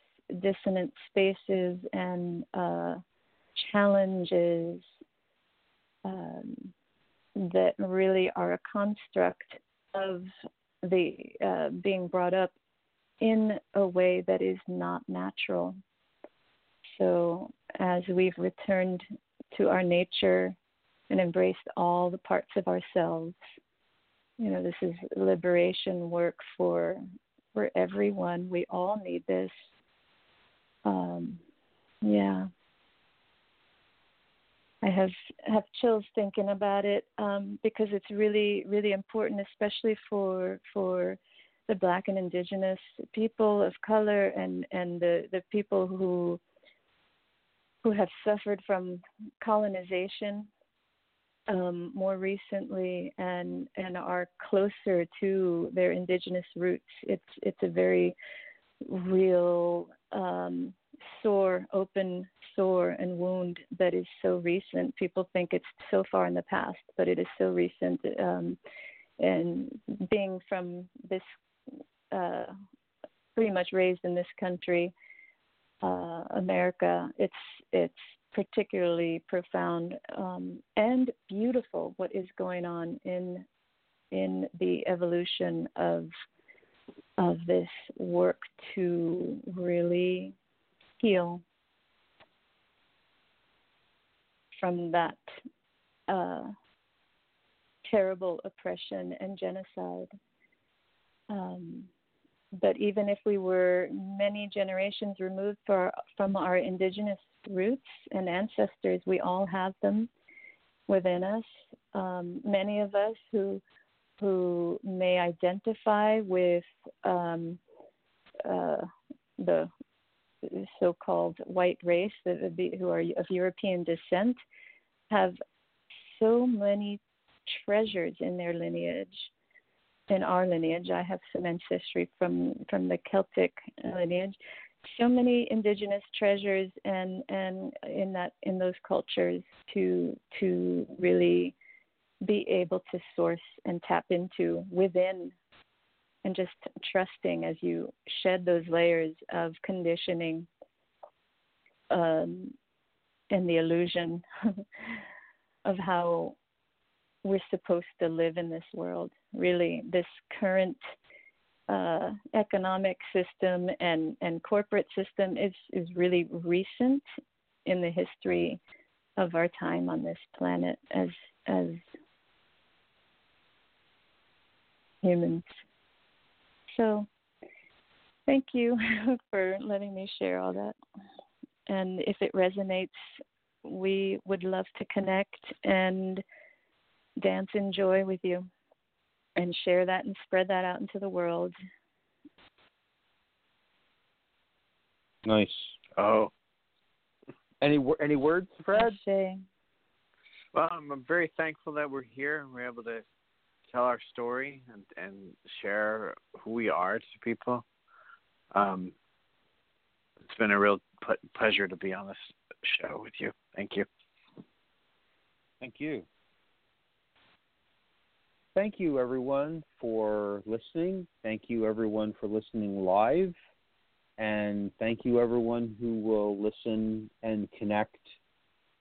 dissonant spaces and uh, challenges um, that really are a construct of the uh, being brought up in a way that is not natural. So, as we've returned to our nature and embraced all the parts of ourselves, you know, this is liberation work for for everyone. We all need this. Um, yeah. I have have chills thinking about it um, because it's really really important, especially for for the Black and Indigenous people of color and and the the people who who have suffered from colonization um, more recently and and are closer to their indigenous roots. It's it's a very real um, sore, open sore and wound that is so recent. People think it's so far in the past, but it is so recent. Um, and being from this, uh, pretty much raised in this country, uh, America, it's it's particularly profound um, and beautiful what is going on in in the evolution of of this work to really heal from that uh, terrible oppression and genocide. Um, but even if we were many generations removed from our indigenous roots and ancestors, we all have them within us. Um, many of us who who may identify with um, uh, the so-called white race that be, who are of European descent have so many treasures in their lineage. In our lineage, I have some ancestry from from the Celtic lineage. So many indigenous treasures, and and in that in those cultures to to really be able to source and tap into within and just trusting as you shed those layers of conditioning um, and the illusion of how we're supposed to live in this world. Really, this current uh, economic system and, and corporate system is, is really recent in the history of our time on this planet as as humans. So, thank you for letting me share all that. And if it resonates, we would love to connect and dance in joy with you and share that and spread that out into the world. Nice. Oh, Any any words, Fred? Ashe. well, I'm, I'm very thankful that we're here and we're able to tell our story and, and share who we are to people. Um, it's been a real ple- pleasure to be on this show with you. Thank you. Thank you. Thank you, everyone, for listening. Thank you, everyone, for listening live. And thank you, everyone who will listen and connect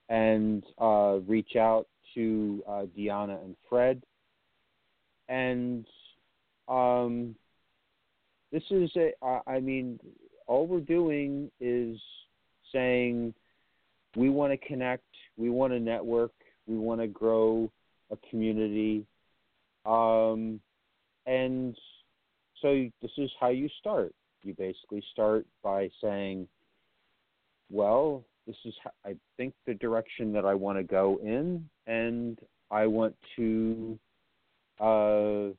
and uh, reach out to uh, Dhyana and Fred. And um, this is a, I mean, all we're doing is saying we want to connect, we want to network, we want to grow a community. Um, and so this is how you start. You basically start by saying, well, this is, h- I think, the direction that I want to go in, and I want to uh,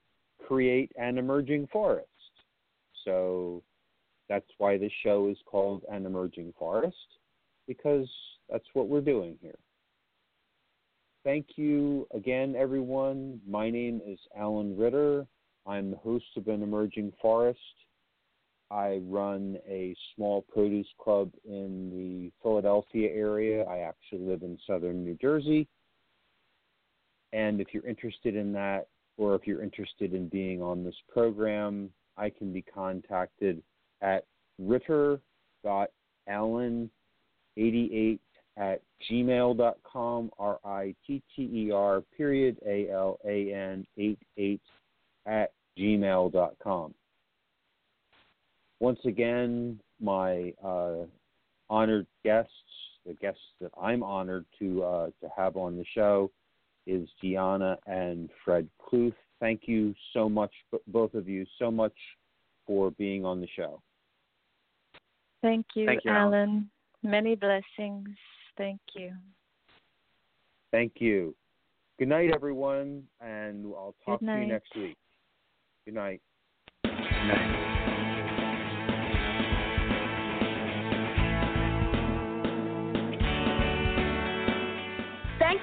create an emerging forest. So that's why this show is called An Emerging Forest, because that's what we're doing here. Thank you again, everyone. My name is Alan Ritter. I'm the host of An Emerging Forest. I run a small produce club in the Philadelphia area. I actually live in southern New Jersey. And if you're interested in that, or if you're interested in being on this program, I can be contacted at ritter.alan88 at gmail.com, R I T T E R period A L A N 88 at gmail.com. Once again, my uh, honored guests, the guests that I'm honored to uh, to have on the show, is Dhyana and Fred Kluth. Thank you so much, both of you, so much for being on the show. Thank you, Thank you, Alan. Alan. Many blessings. Thank you. Thank you. Good night, everyone, and I'll talk to you next week. Good night. Thanks